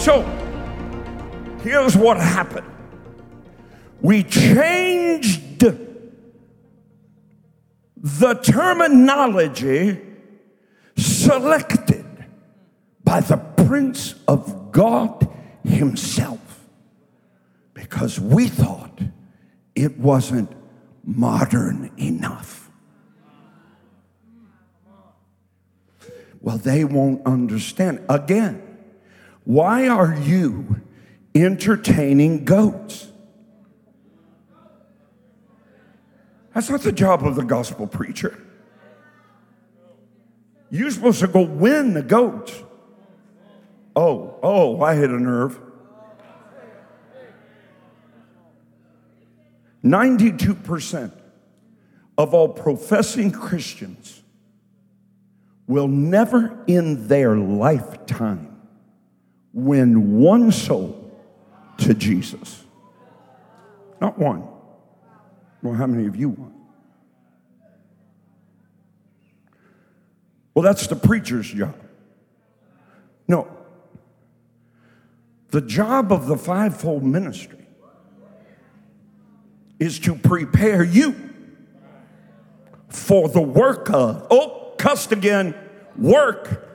So, here's what happened we changed the terminology selected by the Prince of God Himself because we thought it wasn't modern enough. Well, they won't understand. Again, why are you entertaining goats? That's not the job of the gospel preacher. You're supposed to go win the goats. Oh, oh, I hit a nerve. 92% of all professing Christians will never in their lifetime win one soul to Jesus. Not one. Well, how many of you want? Well, that's the preacher's job. No. The job of the fivefold ministry is to prepare you for the work of, oh, cussed again, work.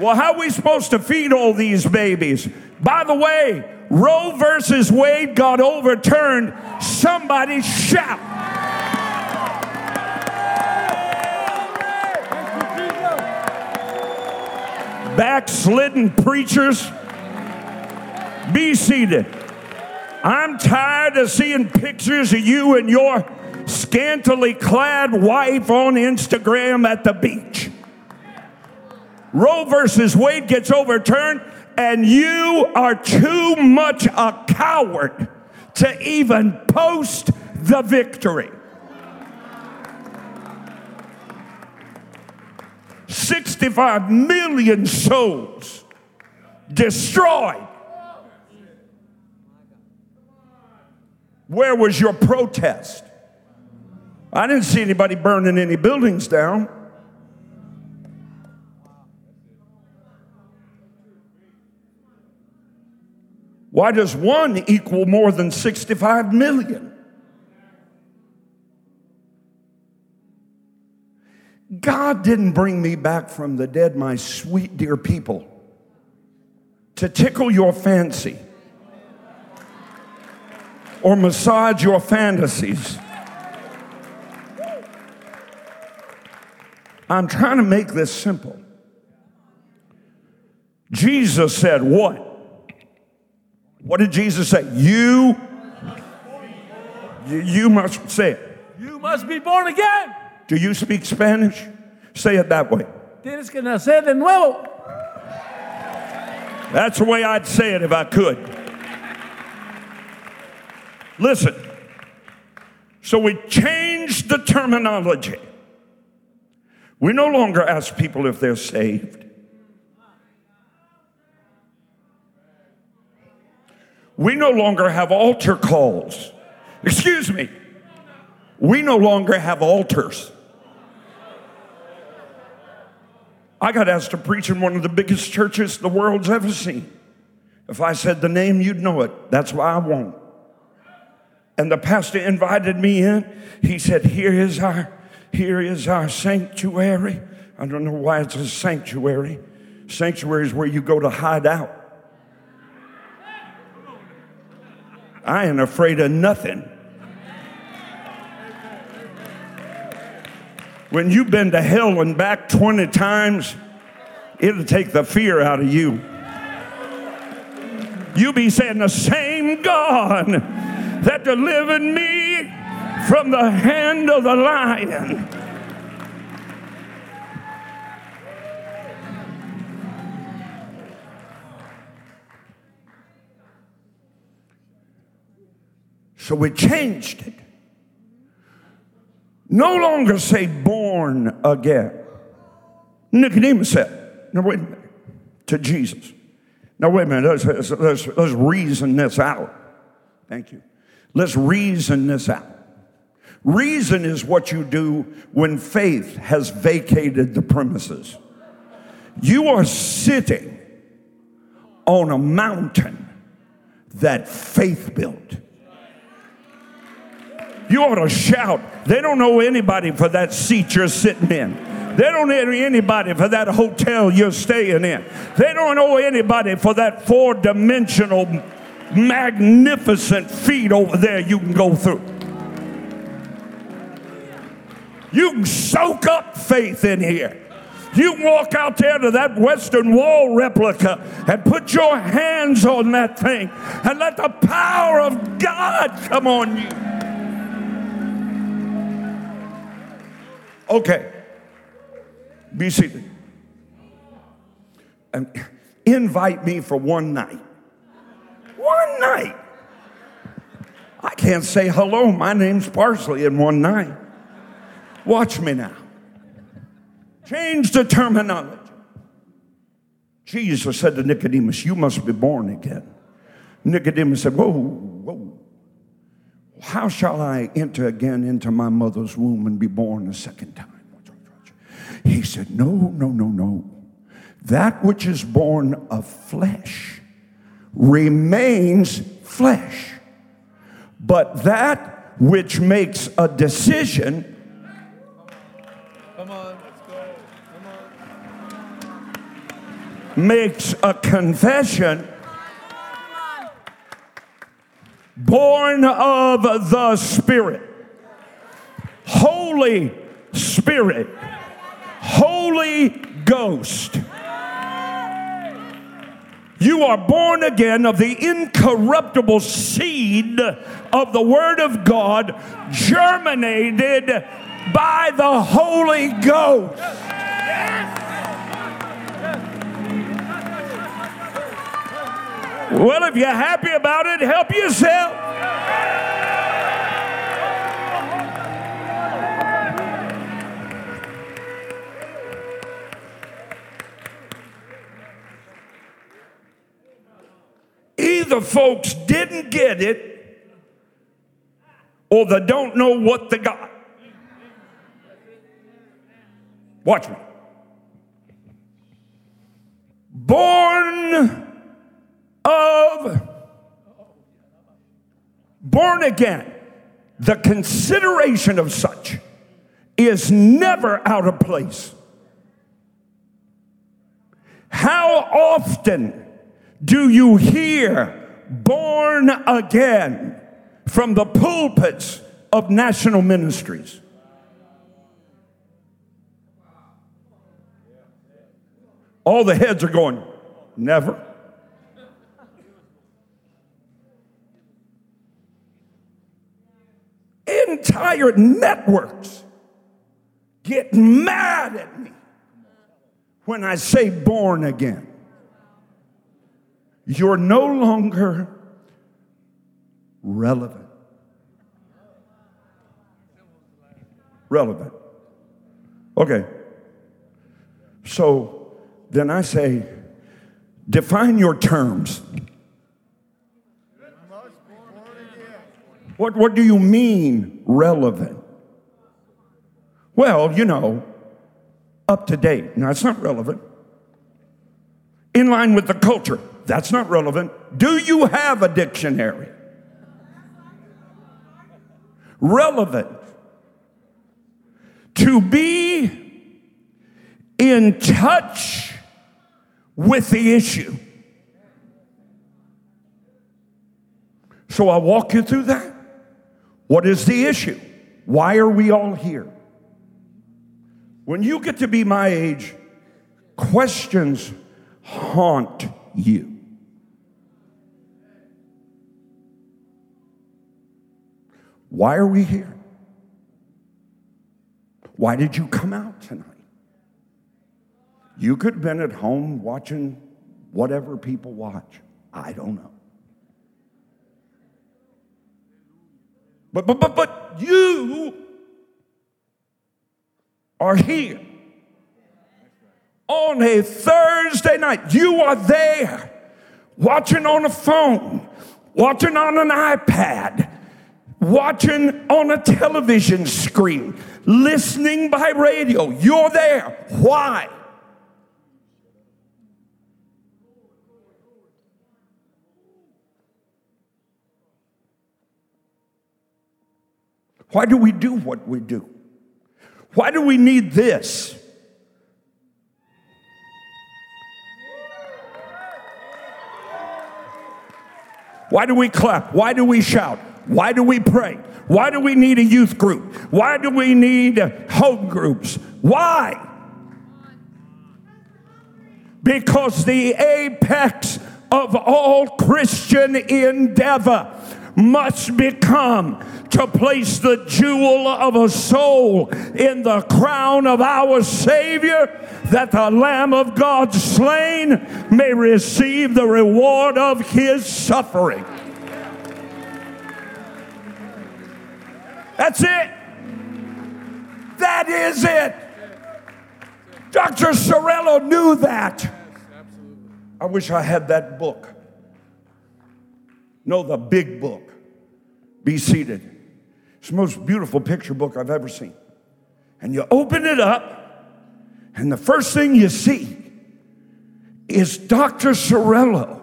Well, how are we supposed to feed all these babies? By the way, Roe versus Wade got overturned. Somebody shout. Backslidden preachers, be seated. I'm tired of seeing pictures of you and your scantily clad wife on Instagram at the beach. Roe versus Wade gets overturned, and you are too much a coward to even post the victory. 65 million souls destroyed Where was your protest? I didn't see anybody burning any buildings down. Why does one equal more than 65 million? God didn't bring me back from the dead, my sweet dear people, to tickle your fancy or massage your fantasies. I'm trying to make this simple. Jesus said, What? What did Jesus say? You, you, must say it. You must be born again. Do you speak Spanish? Say it that way. Tienes que nacer de nuevo. That's the way I'd say it if I could. Listen. So we changed the terminology. We no longer ask people if they're saved. We no longer have altar calls. Excuse me. We no longer have altars. I got asked to preach in one of the biggest churches the world's ever seen. If I said the name, you'd know it. That's why I won't. And the pastor invited me in. He said, Here is our, here is our sanctuary. I don't know why it's a sanctuary. Sanctuary is where you go to hide out. I ain't afraid of nothing. When you've been to hell and back 20 times, it'll take the fear out of you. You'll be saying the same God that delivered me from the hand of the lion. So we changed it. No longer say born again. Nicodemus said, no, wait a minute, to Jesus. Now, wait a minute, let's, let's, let's reason this out. Thank you. Let's reason this out. Reason is what you do when faith has vacated the premises. You are sitting on a mountain that faith built. You ought to shout. They don't know anybody for that seat you're sitting in. They don't know anybody for that hotel you're staying in. They don't know anybody for that four dimensional, magnificent feet over there you can go through. You can soak up faith in here. You can walk out there to that Western Wall replica and put your hands on that thing and let the power of God come on you. Okay. Be seated. And invite me for one night. One night. I can't say hello, my name's Parsley in one night. Watch me now. Change the terminology. Jesus said to Nicodemus, You must be born again. Nicodemus said, Whoa. How shall I enter again into my mother's womb and be born a second time? He said, No, no, no, no. That which is born of flesh remains flesh. But that which makes a decision Come on, let's go. Come on. makes a confession born of the Spirit. Holy Spirit. Holy Ghost. You are born again of the incorruptible seed of the Word of God, germinated by the Holy Ghost. Well, if you're happy about it, help yourself. Either folks didn't get it or they don't know what they got. Watch me. Born of born again, the consideration of such is never out of place. How often do you hear born again from the pulpits of national ministries? All the heads are going, never. Entire networks get mad at me when I say born again. You're no longer relevant. Relevant. Okay. So then I say, define your terms. What, what do you mean relevant? Well, you know, up to date. Now, it's not relevant. In line with the culture. That's not relevant. Do you have a dictionary? Relevant. To be in touch with the issue. So I'll walk you through that. What is the issue? Why are we all here? When you get to be my age, questions haunt you. Why are we here? Why did you come out tonight? You could have been at home watching whatever people watch. I don't know. But but but but you are here on a Thursday night. You are there watching on a phone, watching on an iPad, watching on a television screen, listening by radio. You're there. Why? Why do we do what we do? Why do we need this? Why do we clap? Why do we shout? Why do we pray? Why do we need a youth group? Why do we need home groups? Why? Because the apex of all Christian endeavor must become to place the jewel of a soul in the crown of our Savior, that the Lamb of God slain may receive the reward of his suffering. That's it. That is it. Dr. Cerullo knew that. I wish I had that book. No, the big book. Be seated. It's the most beautiful picture book I've ever seen. And you open it up, and the first thing you see is Dr. Cerullo.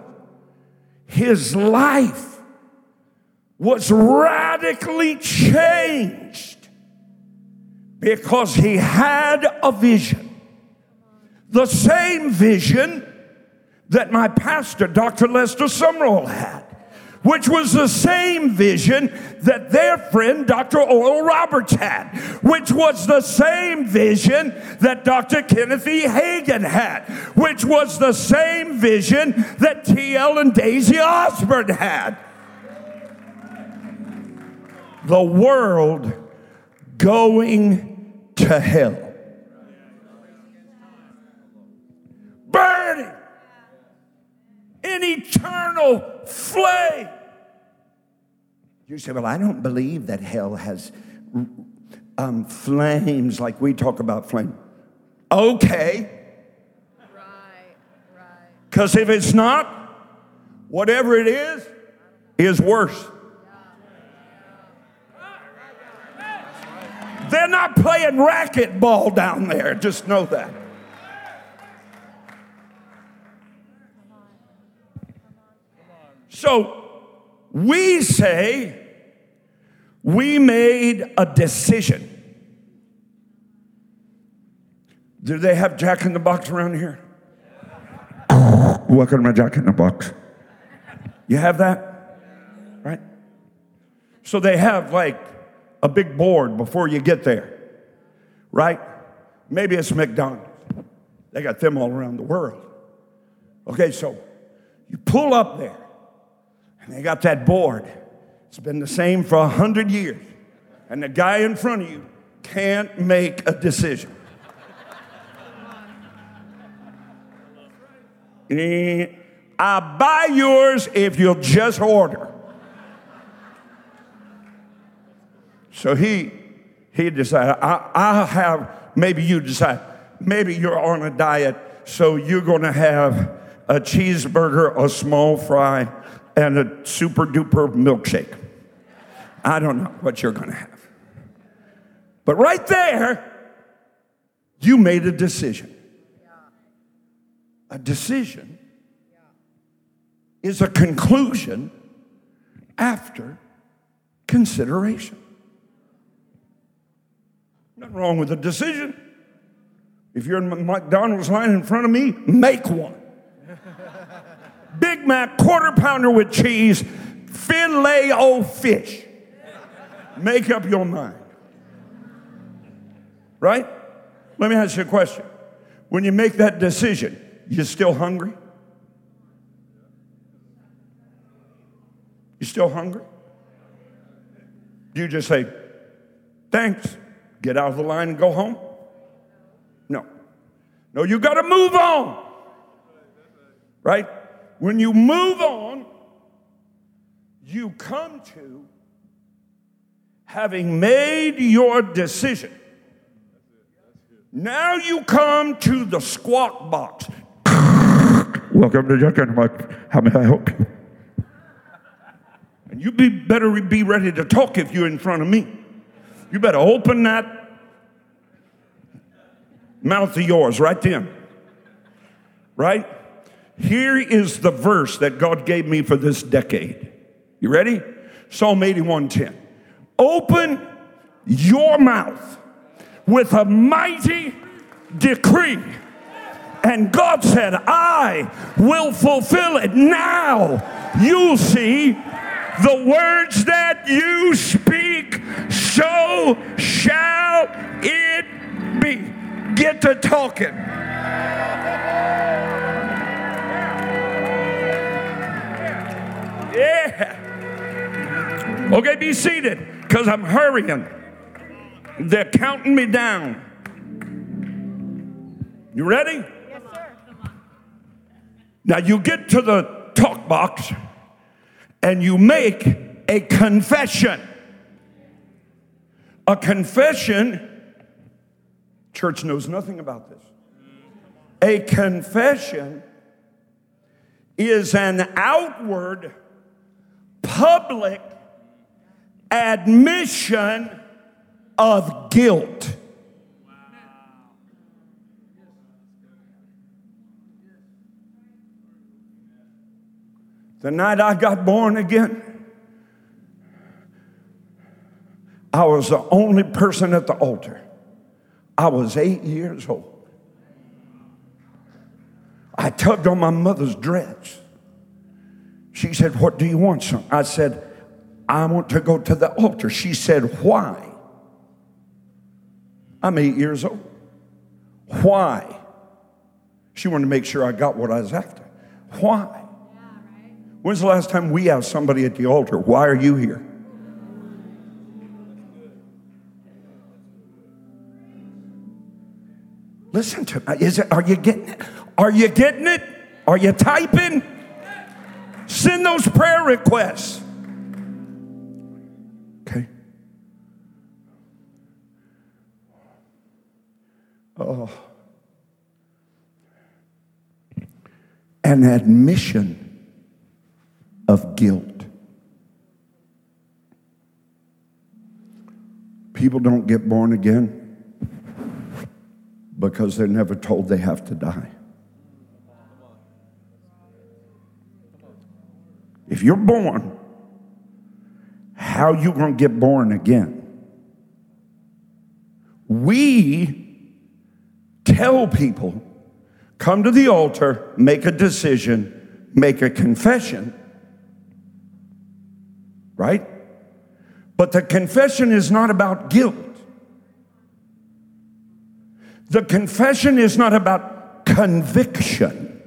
His life was radically changed because he had a vision. The same vision that my pastor, Dr. Lester Sumrall, had, which was the same vision that their friend, Dr. Oral Roberts, had, which was the same vision that Dr. Kenneth E. Hagin had, which was the same vision that T.L. and Daisy Osborn had. The world going to hell. Burning in eternal flame. You say, Well, I don't believe that hell has um, flames like we talk about flame. Okay. Right, right. Because if it's not, whatever it is, is worse. They're not playing racquetball down there, just know that. So we say we made a decision. Do they have Jack in the Box around here? Welcome to my Jack in the Box. You have that? Right? So they have like a big board before you get there, right? Maybe it's McDonald's. They got them all around the world. Okay, so you pull up there. They got that board. It's been the same for a hundred years. And the guy in front of you can't make a decision. Eh, I buy yours if you'll just order. So he he decided, I, I'll have, maybe you decide, maybe you're on a diet, so you're gonna have a cheeseburger, a small fry, and a super duper milkshake. I don't know what you're going to have. But right there, you made a decision. A decision is a conclusion after consideration. Nothing wrong with a decision. If you're in McDonald's line in front of me, make one. Big Mac, quarter pounder with cheese, filet o fish. Make up your mind. Right? Let me ask you a question. When you make that decision, you still hungry? You still hungry? Do you just say, thanks, get out of the line and go home? No. No, you got to move on. Right? When you move on, you come to having made your decision. Now you come to the squawk box. Welcome to Jack and Mike. How may I help you? And you be better be ready to talk if you're in front of me. You better open that mouth of yours right then. Right? Here is the verse that God gave me for this decade. You ready? Psalm 81:10. Open your mouth with a mighty decree. And God said, I will fulfill it. Now you'll see the words that you speak, so shall it be. Get to talking. Yeah. Okay, be seated because I'm hurrying. They're counting me down. You ready? Yes, sir. Now you get to the talk box and you make a confession. A confession, church knows nothing about this. A confession is an outward, public admission of guilt. The night I got born again, I was the only person at the altar. I was eight years old. I tugged on my mother's dress. She said, What do you want, son? I said, I want to go to the altar. She said, Why? I'm eight years old. Why? She wanted to make sure I got what I was after. Why? When's the last time we asked somebody at the altar, Why are you here? Listen to me. Is it, are you getting it? Are you getting it? Are you typing? Send those prayer requests. Okay. Oh. An admission of guilt. People don't get born again because they're never told they have to die. You're born, how you going to get born again? We tell people, come to the altar, make a decision, make a confession, right? But the confession is not about guilt. The confession is not about conviction.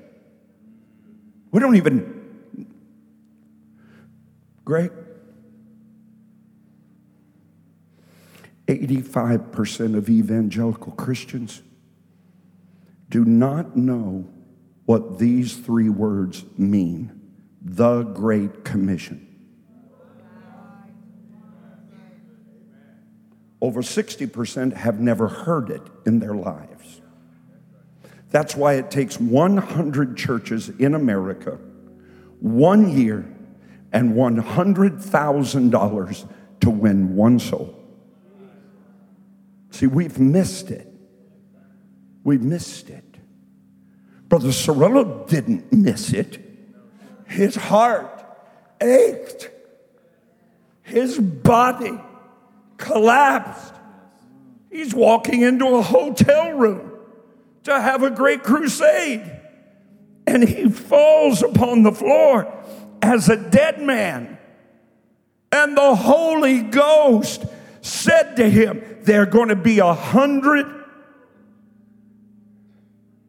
We don't even, Greg, 85% of evangelical Christians do not know what these three words mean the Great Commission. Over 60% have never heard it in their lives. That's why it takes 100 churches in America, one year, and $100,000 to win one soul. See, we've missed it. We've missed it. Brother Cerullo didn't miss it. His heart ached. His body collapsed. He's walking into a hotel room to have a great crusade. And he falls upon the floor as a dead man. And the Holy Ghost said to him, There are going to be a hundred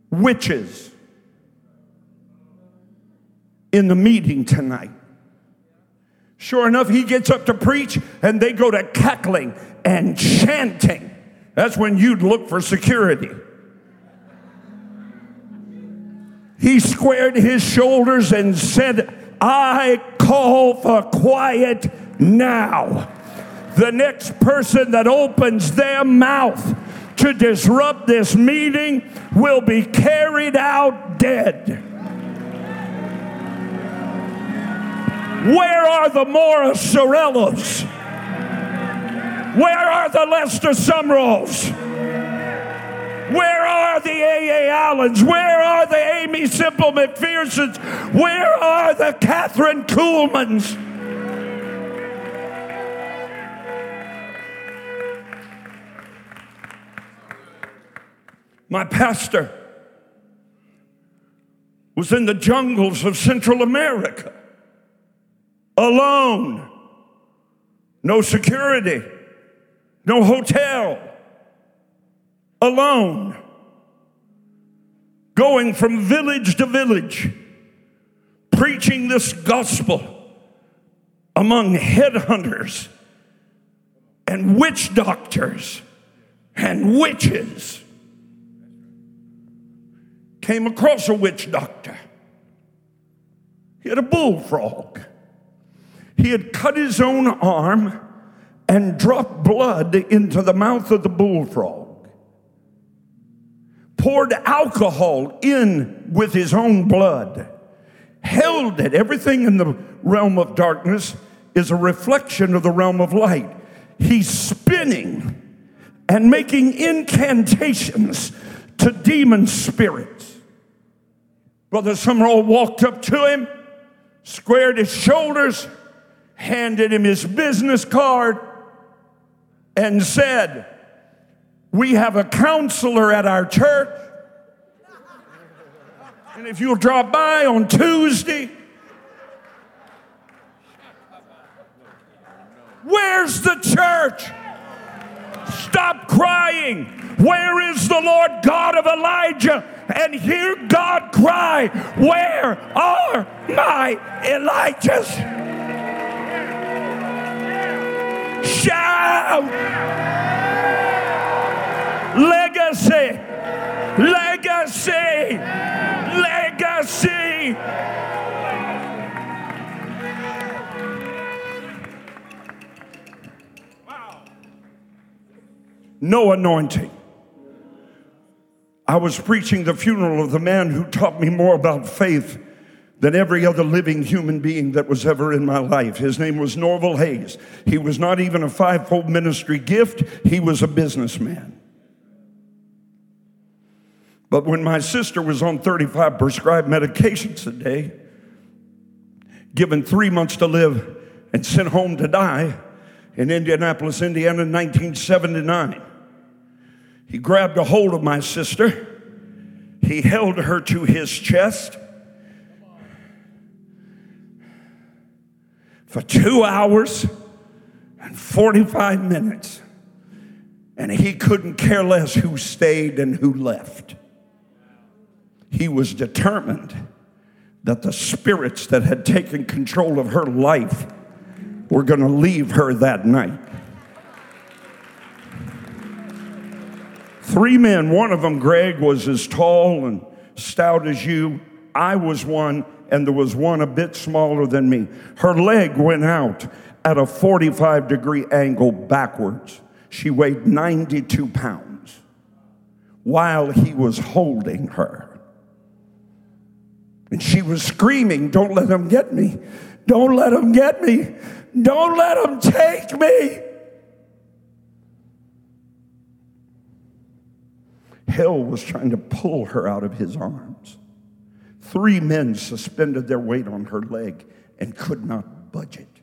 witches in the meeting tonight. Sure enough, he gets up to preach and they go to cackling and chanting. That's when you'd look for security. He squared his shoulders and said, I call for quiet now. The next person that opens their mouth to disrupt this meeting will be carried out dead. Where are the Morris Cerullos? Where are the Lester Sumralls? Where are the A.A. Allens? Where are the Aimee Semple McPherson's? Where are the Kathryn Kuhlmans? My pastor was in the jungles of Central America, alone, no security, no hotel, alone Going from village to village, preaching this gospel among headhunters and witch doctors and witches. Came across a witch doctor. He had a bullfrog. He had cut his own arm and dropped blood into the mouth of the bullfrog. Poured alcohol in with his own blood. Held it. Everything in the realm of darkness is a reflection of the realm of light. He's spinning and making incantations to demon spirits. Brother Sumrall walked up to him, squared his shoulders, handed him his business card, and said, We have a counselor at our church. And if you'll drop by on Tuesday, where's the church? Stop crying. Where is the Lord God of Elijah? And hear God cry, Where are my Elijahs? Shout! Legacy! Legacy! Legacy! Wow. No anointing. I was preaching the funeral of the man who taught me more about faith than every other living human being that was ever in my life. His name was Norval Hayes. He was not even a fivefold ministry gift, he was a businessman. But when my sister was on 35 prescribed medications a day, given three months to live and sent home to die in Indianapolis, Indiana in 1979, he grabbed a hold of my sister. He held her to his chest for two hours and 45 minutes. And he couldn't care less who stayed and who left. He was determined that the spirits that had taken control of her life were going to leave her that night. Three men, one of them, Greg, was as tall and stout as you. I was one and there was one a bit smaller than me. Her leg went out at a 45 degree angle backwards. She weighed 92 pounds while he was holding her. And she was screaming, Don't let them get me. Don't let them get me. Don't let them take me. Hell was trying to pull her out of his arms. Three men suspended their weight on her leg and could not budge it.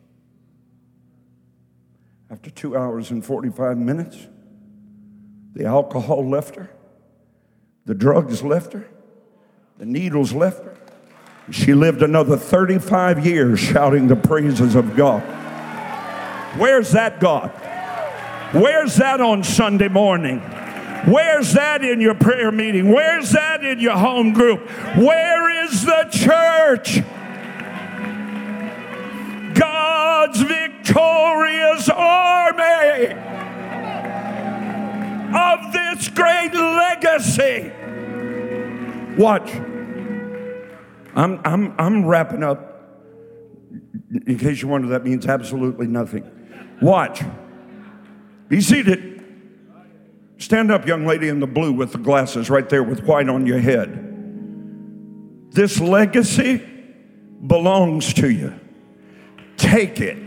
After two hours and 45 minutes, the alcohol left her, the drugs left her, the needles left her. She lived another 35 years shouting the praises of God. Where's that God? Where's that on Sunday morning? Where's that in your prayer meeting? Where's that in your home group? Where is the church? God's victorious army of this great legacy. Watch. I'm, I'm, I'm wrapping up. In case you wonder, that means absolutely nothing. Watch. Be seated. Stand up, young lady in the blue with the glasses right there with white on your head. This legacy belongs to you. Take it,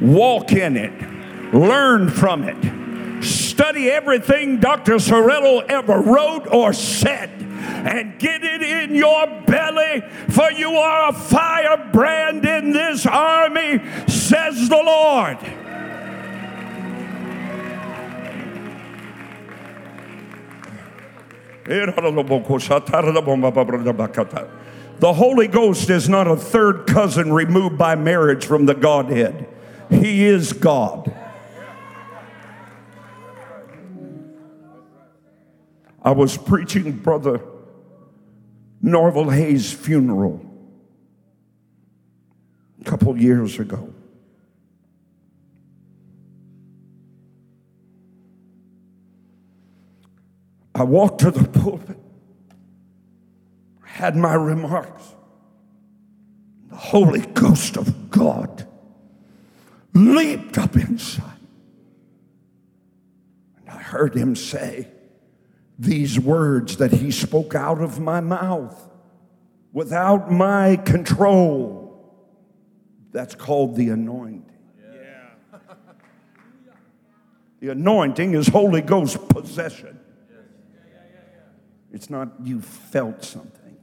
walk in it, learn from it, study everything Dr. Cerullo ever wrote or said, and get it in your belly, for you are a firebrand in this army, says the Lord. The Holy Ghost is not a third cousin removed by marriage from the Godhead. He is God. I was preaching Brother Norval Hayes' funeral a couple years ago. I walked to the pulpit, had my remarks. The Holy Ghost of God leaped up inside. And I heard him say these words that he spoke out of my mouth without my control. That's called the anointing. The anointing is Holy Ghost possession. It's not you felt something.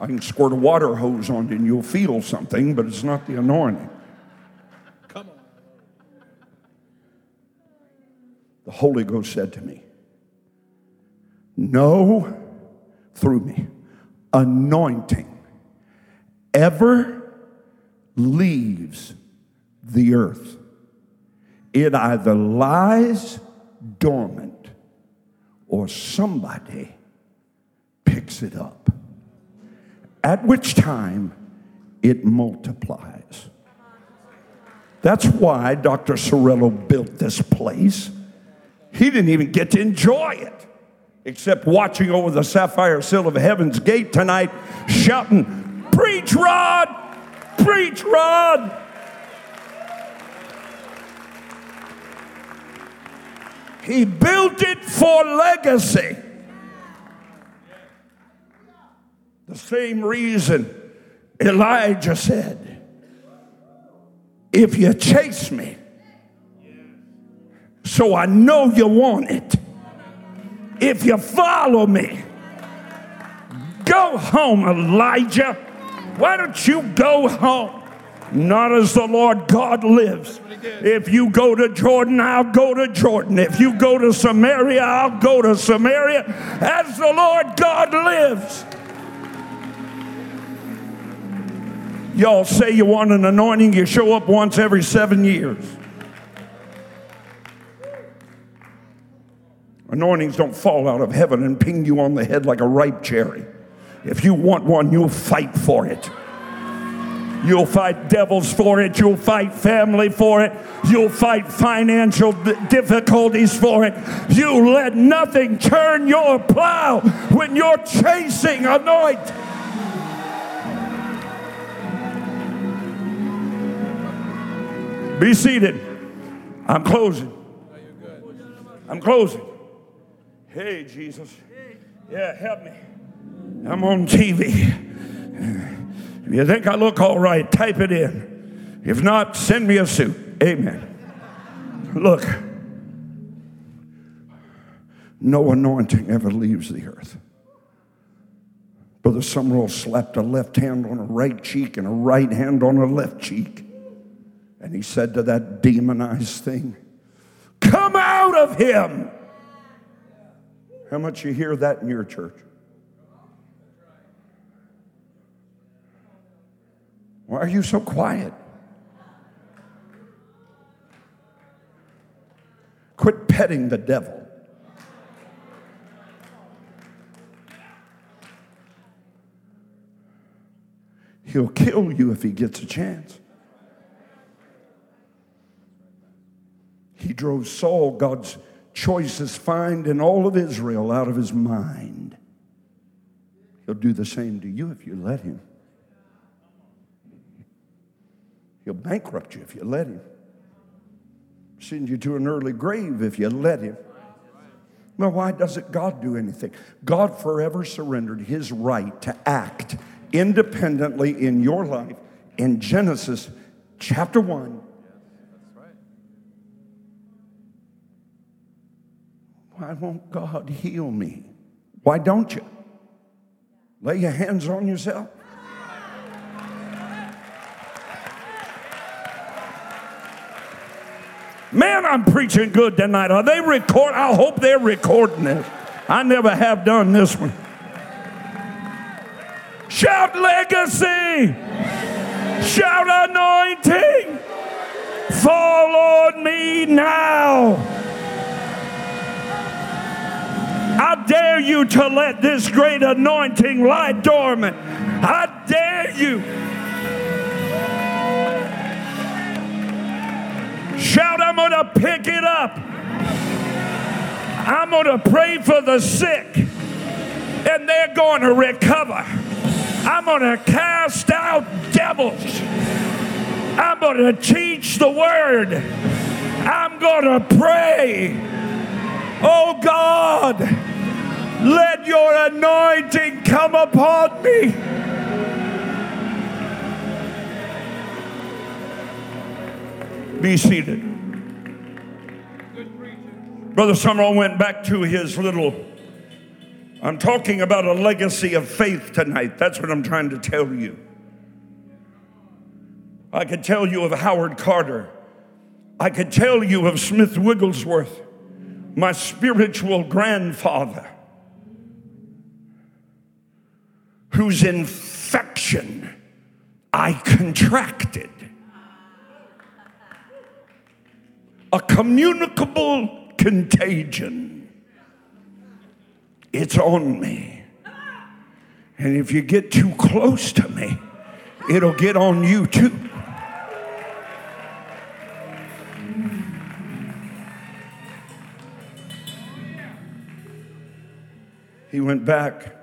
I can squirt a water hose on you and you'll feel something, but it's not the anointing. Come on. The Holy Ghost said to me, No, through me, anointing ever leaves the earth. It either lies dormant or somebody picks it up. At which time it multiplies. That's why Dr. Cerullo built this place. He didn't even get to enjoy it, except watching over the sapphire sill of heaven's gate tonight, shouting, Preach, Rod! Preach, Rod! He built it for legacy. The same reason Elijah said, If you chase me, so I know you want it. If you follow me, go home, Elijah. Why don't you go home? Not as the Lord God lives. If you go to Jordan, I'll go to Jordan. If you go to Samaria, I'll go to Samaria. As the Lord God lives. Y'all say you want an anointing, you show up once every seven years. Anointings don't fall out of heaven and ping you on the head like a ripe cherry. If you want one, you'll fight for it. You'll fight devils for it. You'll fight family for it. You'll fight financial difficulties for it. You let nothing turn your plow when you're chasing anoint. Be seated. I'm closing. I'm closing. Hey, Jesus. Yeah, help me. I'm on TV. If you think I look all right, type it in. If not, send me a suit. Amen. Look, no anointing ever leaves the earth. Brother Sumrall slapped a left hand on a right cheek and a right hand on a left cheek. And he said to that demonized thing, Come out of him. How much you hear that in your church? Why are you so quiet? Quit petting the devil. He'll kill you if he gets a chance. He drove Saul, God's choicest find in all of Israel, out of his mind. He'll do the same to you if you let him. He'll bankrupt you if you let him. Send you to an early grave if you let him. Well, why doesn't God do anything? God forever surrendered his right to act independently in your life in Genesis chapter 1. Why won't God heal me? Why don't you? Lay your hands on yourself. Man, I'm preaching good tonight. Are they record? I hope they're recording this. I never have done this one. Shout legacy. Shout anointing. Fall on me now. I dare you to let this great anointing lie dormant. I dare you. Shout, I'm going to pick it up. I'm going to pray for the sick, and they're going to recover. I'm going to cast out devils. I'm going to teach the word. I'm going to pray. Oh God, let your anointing come upon me. Be seated. Brother Sumrall went back to his little. I'm talking about a legacy of faith tonight. That's what I'm trying to tell you. I could tell you of Howard Carter. I could tell you of Smith Wigglesworth, my spiritual grandfather, whose infection I contracted. A communicable contagion. It's on me. And if you get too close to me, it'll get on you too. He went back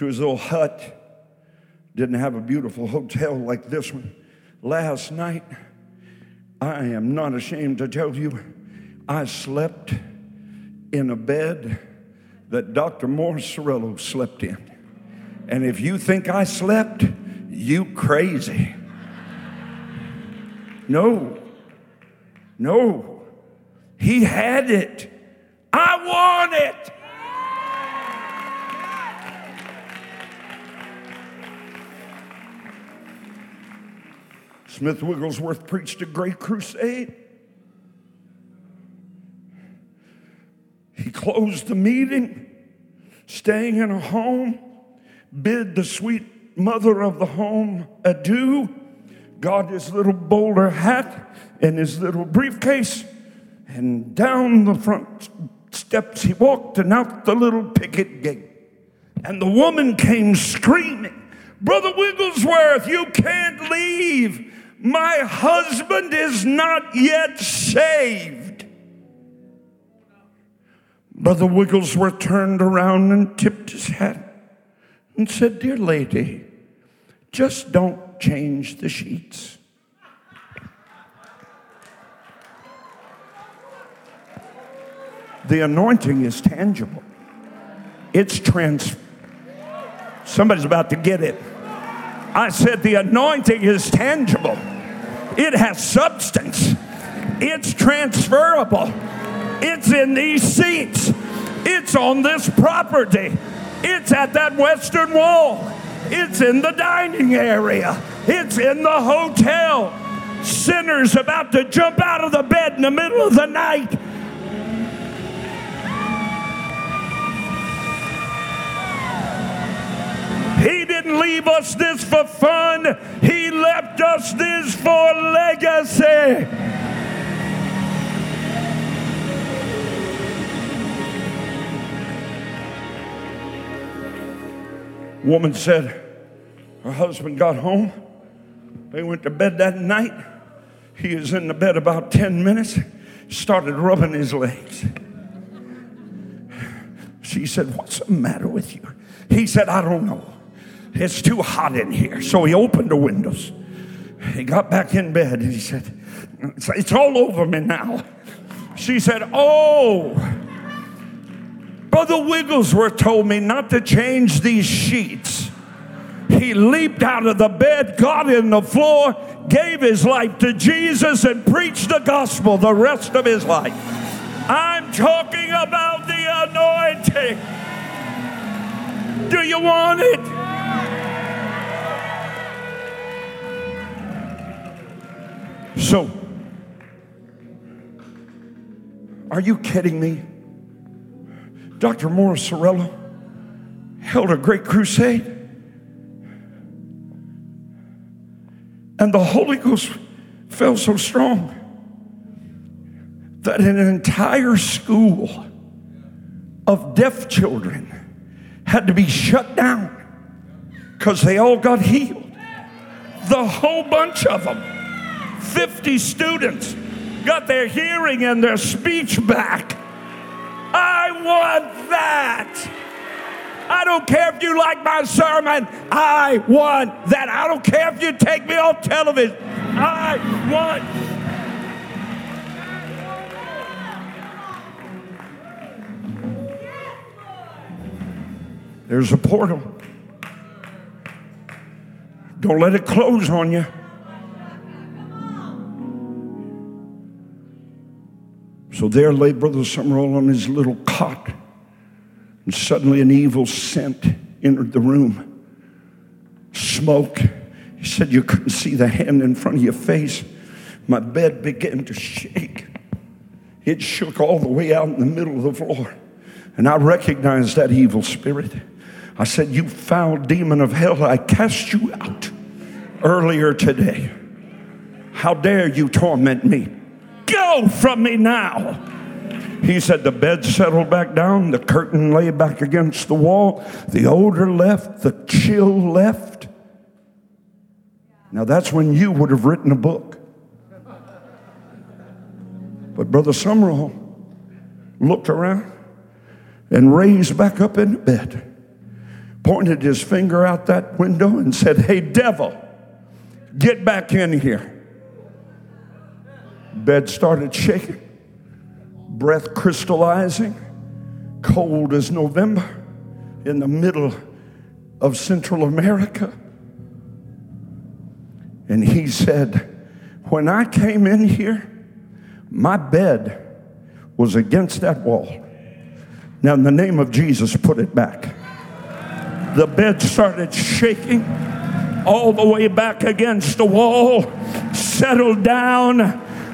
to his little hut. Didn't have a beautiful hotel like this one. Last night, I am not ashamed to tell you, I slept in a bed that Dr. Morris Cerullo slept in. And if you think I slept, you crazy. No, no. He had it. I want it. Smith Wigglesworth preached a great crusade. He closed the meeting, staying in a home, bid the sweet mother of the home adieu, got his little bowler hat and his little briefcase, and down the front steps he walked and out the little picket gate. And the woman came screaming, Brother Wigglesworth, you can't leave. My husband is not yet saved. Brother Wigglesworth turned around and tipped his hat and said, Dear lady, just don't change the sheets. The anointing is tangible. It's trans. Somebody's about to get it. I said, the anointing is tangible, it has substance, it's transferable, it's in these seats, it's on this property, it's at that western wall, it's in the dining area, it's in the hotel. Sinners about to jump out of the bed in the middle of the night didn't leave us this for fun, He left us this for legacy. Woman said her husband got home. They went to bed that night. He was in the bed about 10 minutes, started rubbing his legs. She said, What's the matter with you? He said, I don't know. It's too hot in here. So he opened the windows. He got back in bed and he said, It's all over me now. She said, Oh, Brother Wigglesworth told me not to change these sheets. He leaped out of the bed, got in the floor, gave his life to Jesus, and preached the gospel the rest of his life. I'm talking about the anointing. Do you want it? So, are you kidding me? Dr. Morris Cerullo held a great crusade. And the Holy Ghost fell so strong that an entire school of deaf children had to be shut down because they all got healed. The whole bunch of them, 50 students, got their hearing and their speech back. I want that. I don't care if you like my sermon. I want that. I don't care if you take me off television. I want There's a portal. Don't let it close on you. So there lay Brother Sumrall on his little cot, and suddenly an evil scent entered the room. Smoke. He said, You couldn't see the hand in front of your face. My bed began to shake. It shook all the way out in the middle of the floor. And I recognized that evil spirit. I said, You foul demon of hell, I cast you out earlier today. How dare you torment me? Go from me now. He said the bed settled back down, the curtain lay back against the wall, the odor left, the chill left. Now that's when you would have written a book. But Brother Sumrall looked around and raised back up in bed pointed his finger out that window and said, Hey, devil, get back in here. Bed started shaking, breath crystallizing, cold as November in the middle of Central America. And he said, When I came in here, my bed was against that wall. Now, in the name of Jesus, put it back the bed started shaking all the way back against the wall, settled down,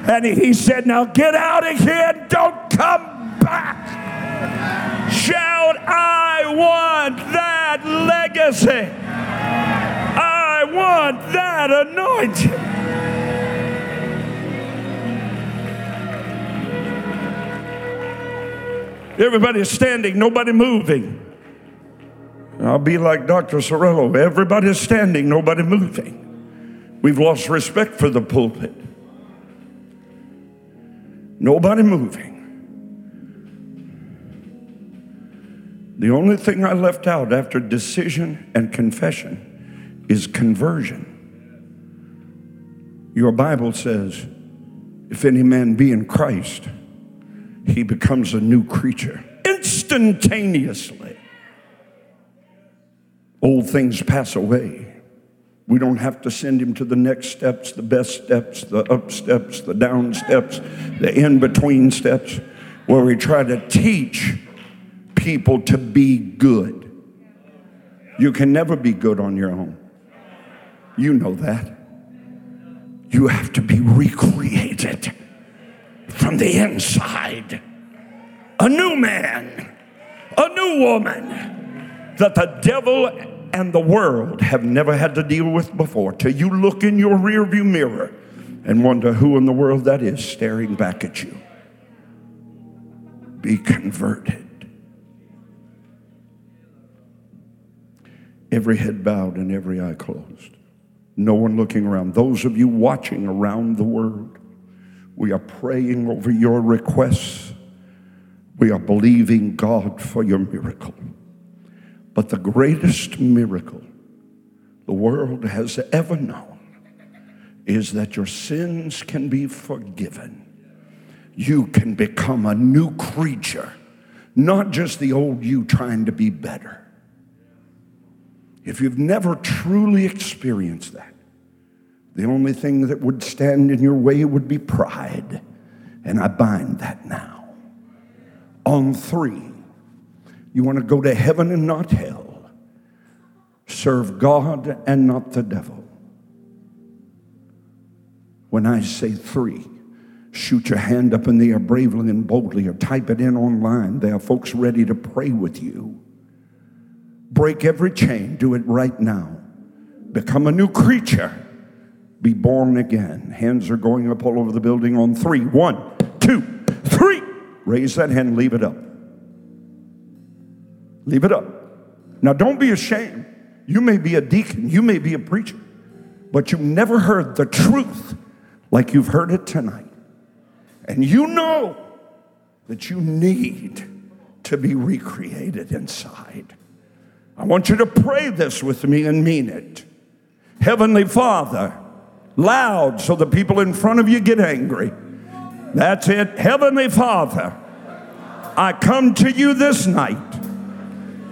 and he said, Now get out of here, and don't come back. Shout, I want that legacy. I want that anointing. Everybody's standing, nobody moving. I'll be like Dr. Cerullo. Everybody's standing, nobody moving. We've lost respect for the pulpit. Nobody moving. The only thing I left out after decision and confession is conversion. Your Bible says, if any man be in Christ, he becomes a new creature instantaneously old things pass away. We don't have to send him to the next steps, the best steps, the up steps, the down steps, the in between steps, where we try to teach people to be good. You can never be good on your own. You know that. You have to be recreated from the inside. A new man, a new woman that the devil and the world have never had to deal with before till you look in your rearview mirror and wonder who in the world that is staring back at you. Be converted. Every head bowed and every eye closed. No one looking around. Those of you watching around the world, we are praying over your requests. We are believing God for your miracle. But the greatest miracle the world has ever known is that your sins can be forgiven. You can become a new creature, not just the old you trying to be better. If you've never truly experienced that, the only thing that would stand in your way would be pride. And I bind that now. On three, you want to go to heaven and not hell. Serve God and not the devil. When I say three, shoot your hand up in the air bravely and boldly or type it in online. There are folks ready to pray with you. Break every chain. Do it right now. Become a new creature. Be born again. Hands are going up all over the building on three. One, two, three. Raise that hand, leave it up. Leave it up. Now, don't be ashamed. You may be a deacon, you may be a preacher, but you've never heard the truth like you've heard it tonight. And you know that you need to be recreated inside. I want you to pray this with me and mean it. Heavenly Father, loud so the people in front of you get angry. That's it. Heavenly Father, I come to you this night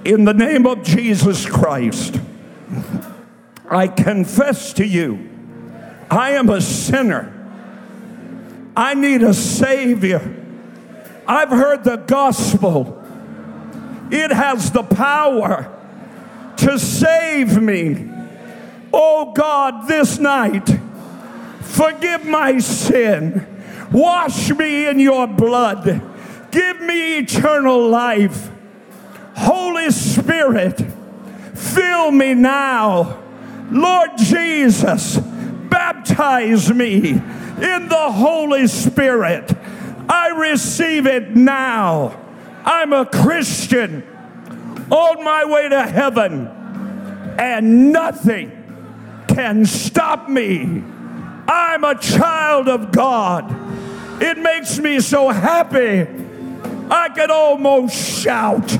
in the name of Jesus Christ. I confess to you, I am a sinner. I need a Savior. I've heard the gospel, it has the power to save me. Oh God, this night, forgive my sin. Wash me in your blood. Give me eternal life. Holy Spirit, fill me now. Lord Jesus, baptize me in the Holy Spirit. I receive it now. I'm a Christian on my way to heaven, and nothing can stop me. I'm a child of God. It makes me so happy. I could almost shout.